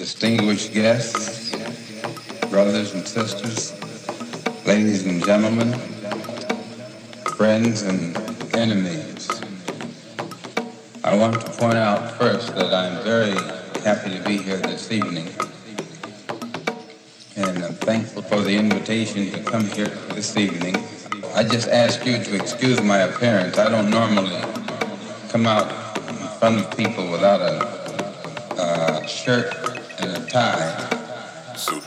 distinguished guests, brothers and sisters, ladies and gentlemen, friends and enemies. I want to point out first that I'm very happy to be here this evening and I'm thankful for the invitation to come here this evening. I just ask you to excuse my appearance. I don't normally come out in front of people without a, a shirt tie. So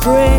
pray.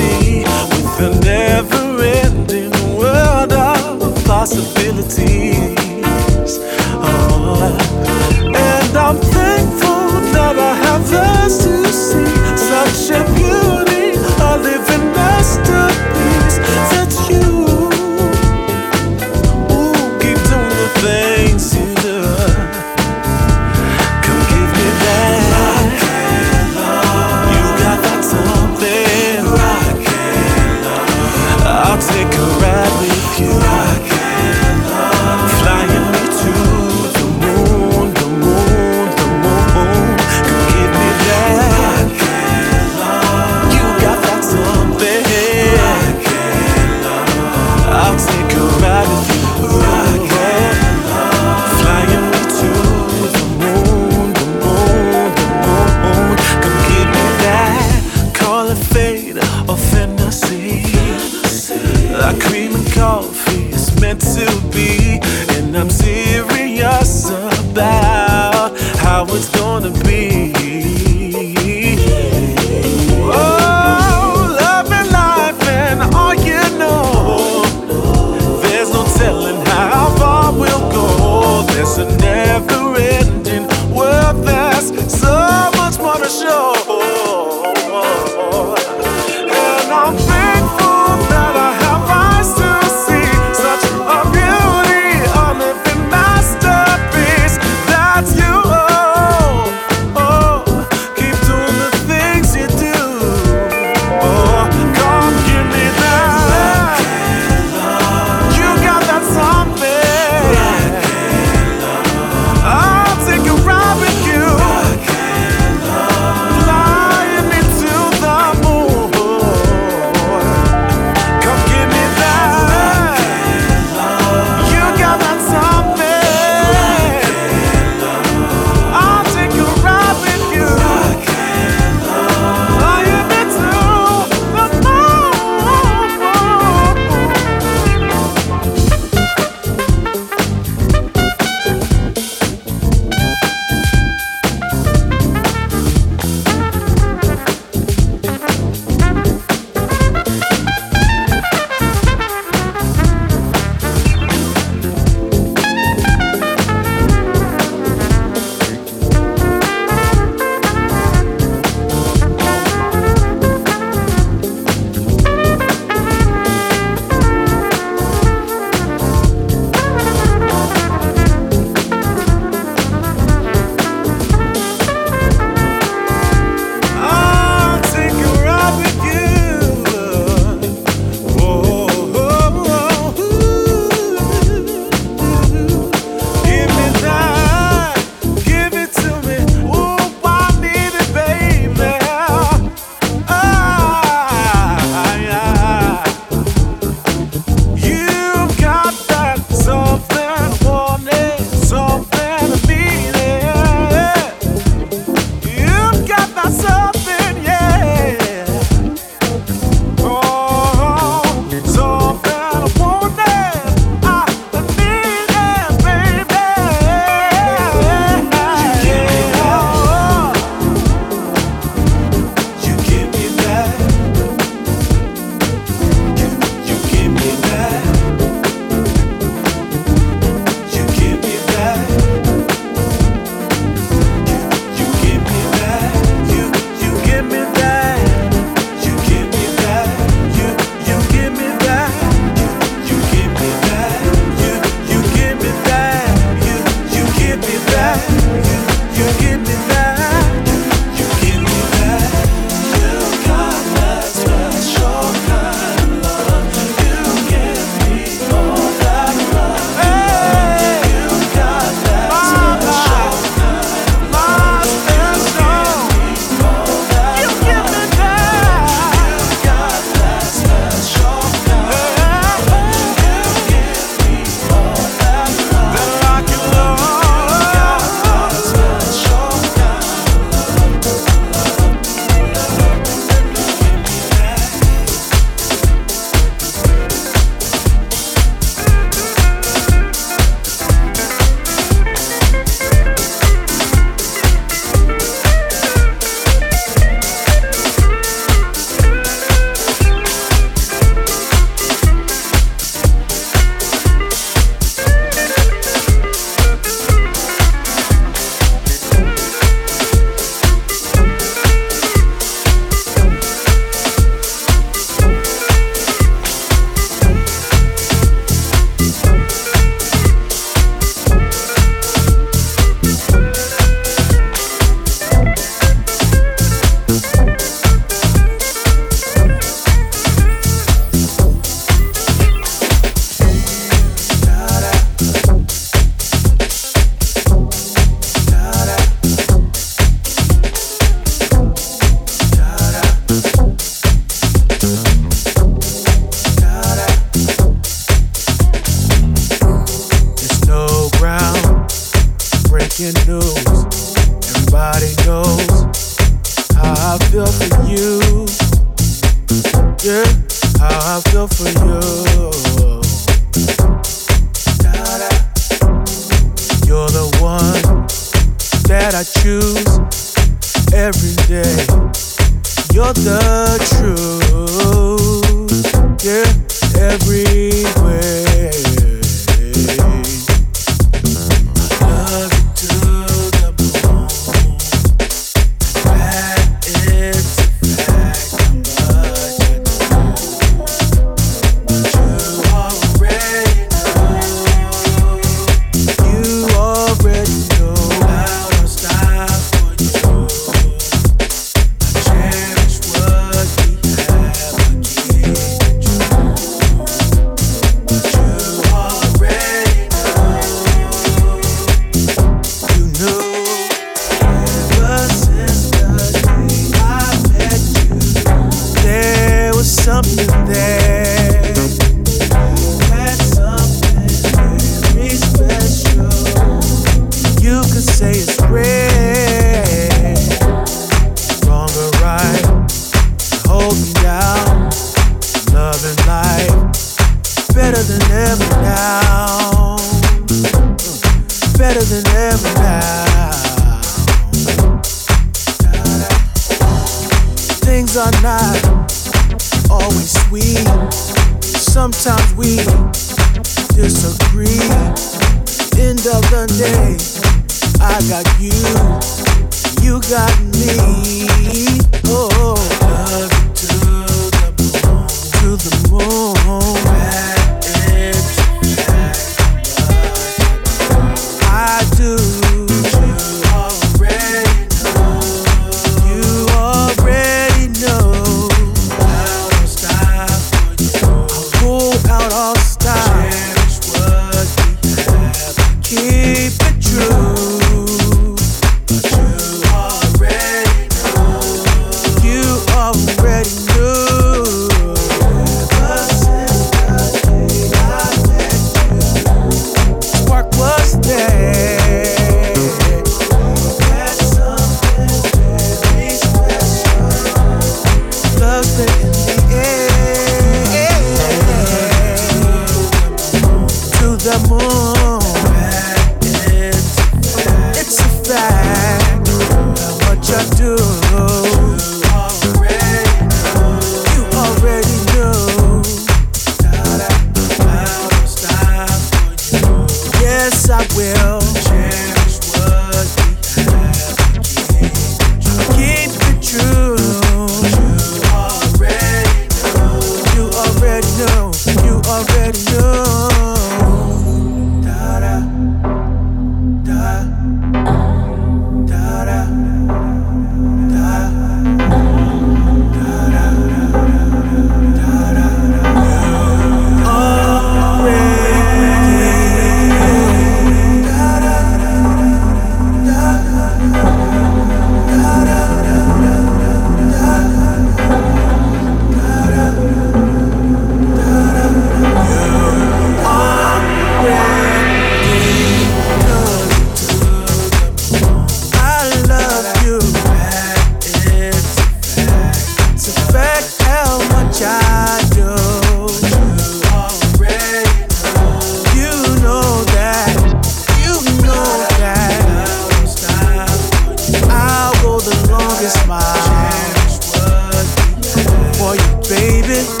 baby.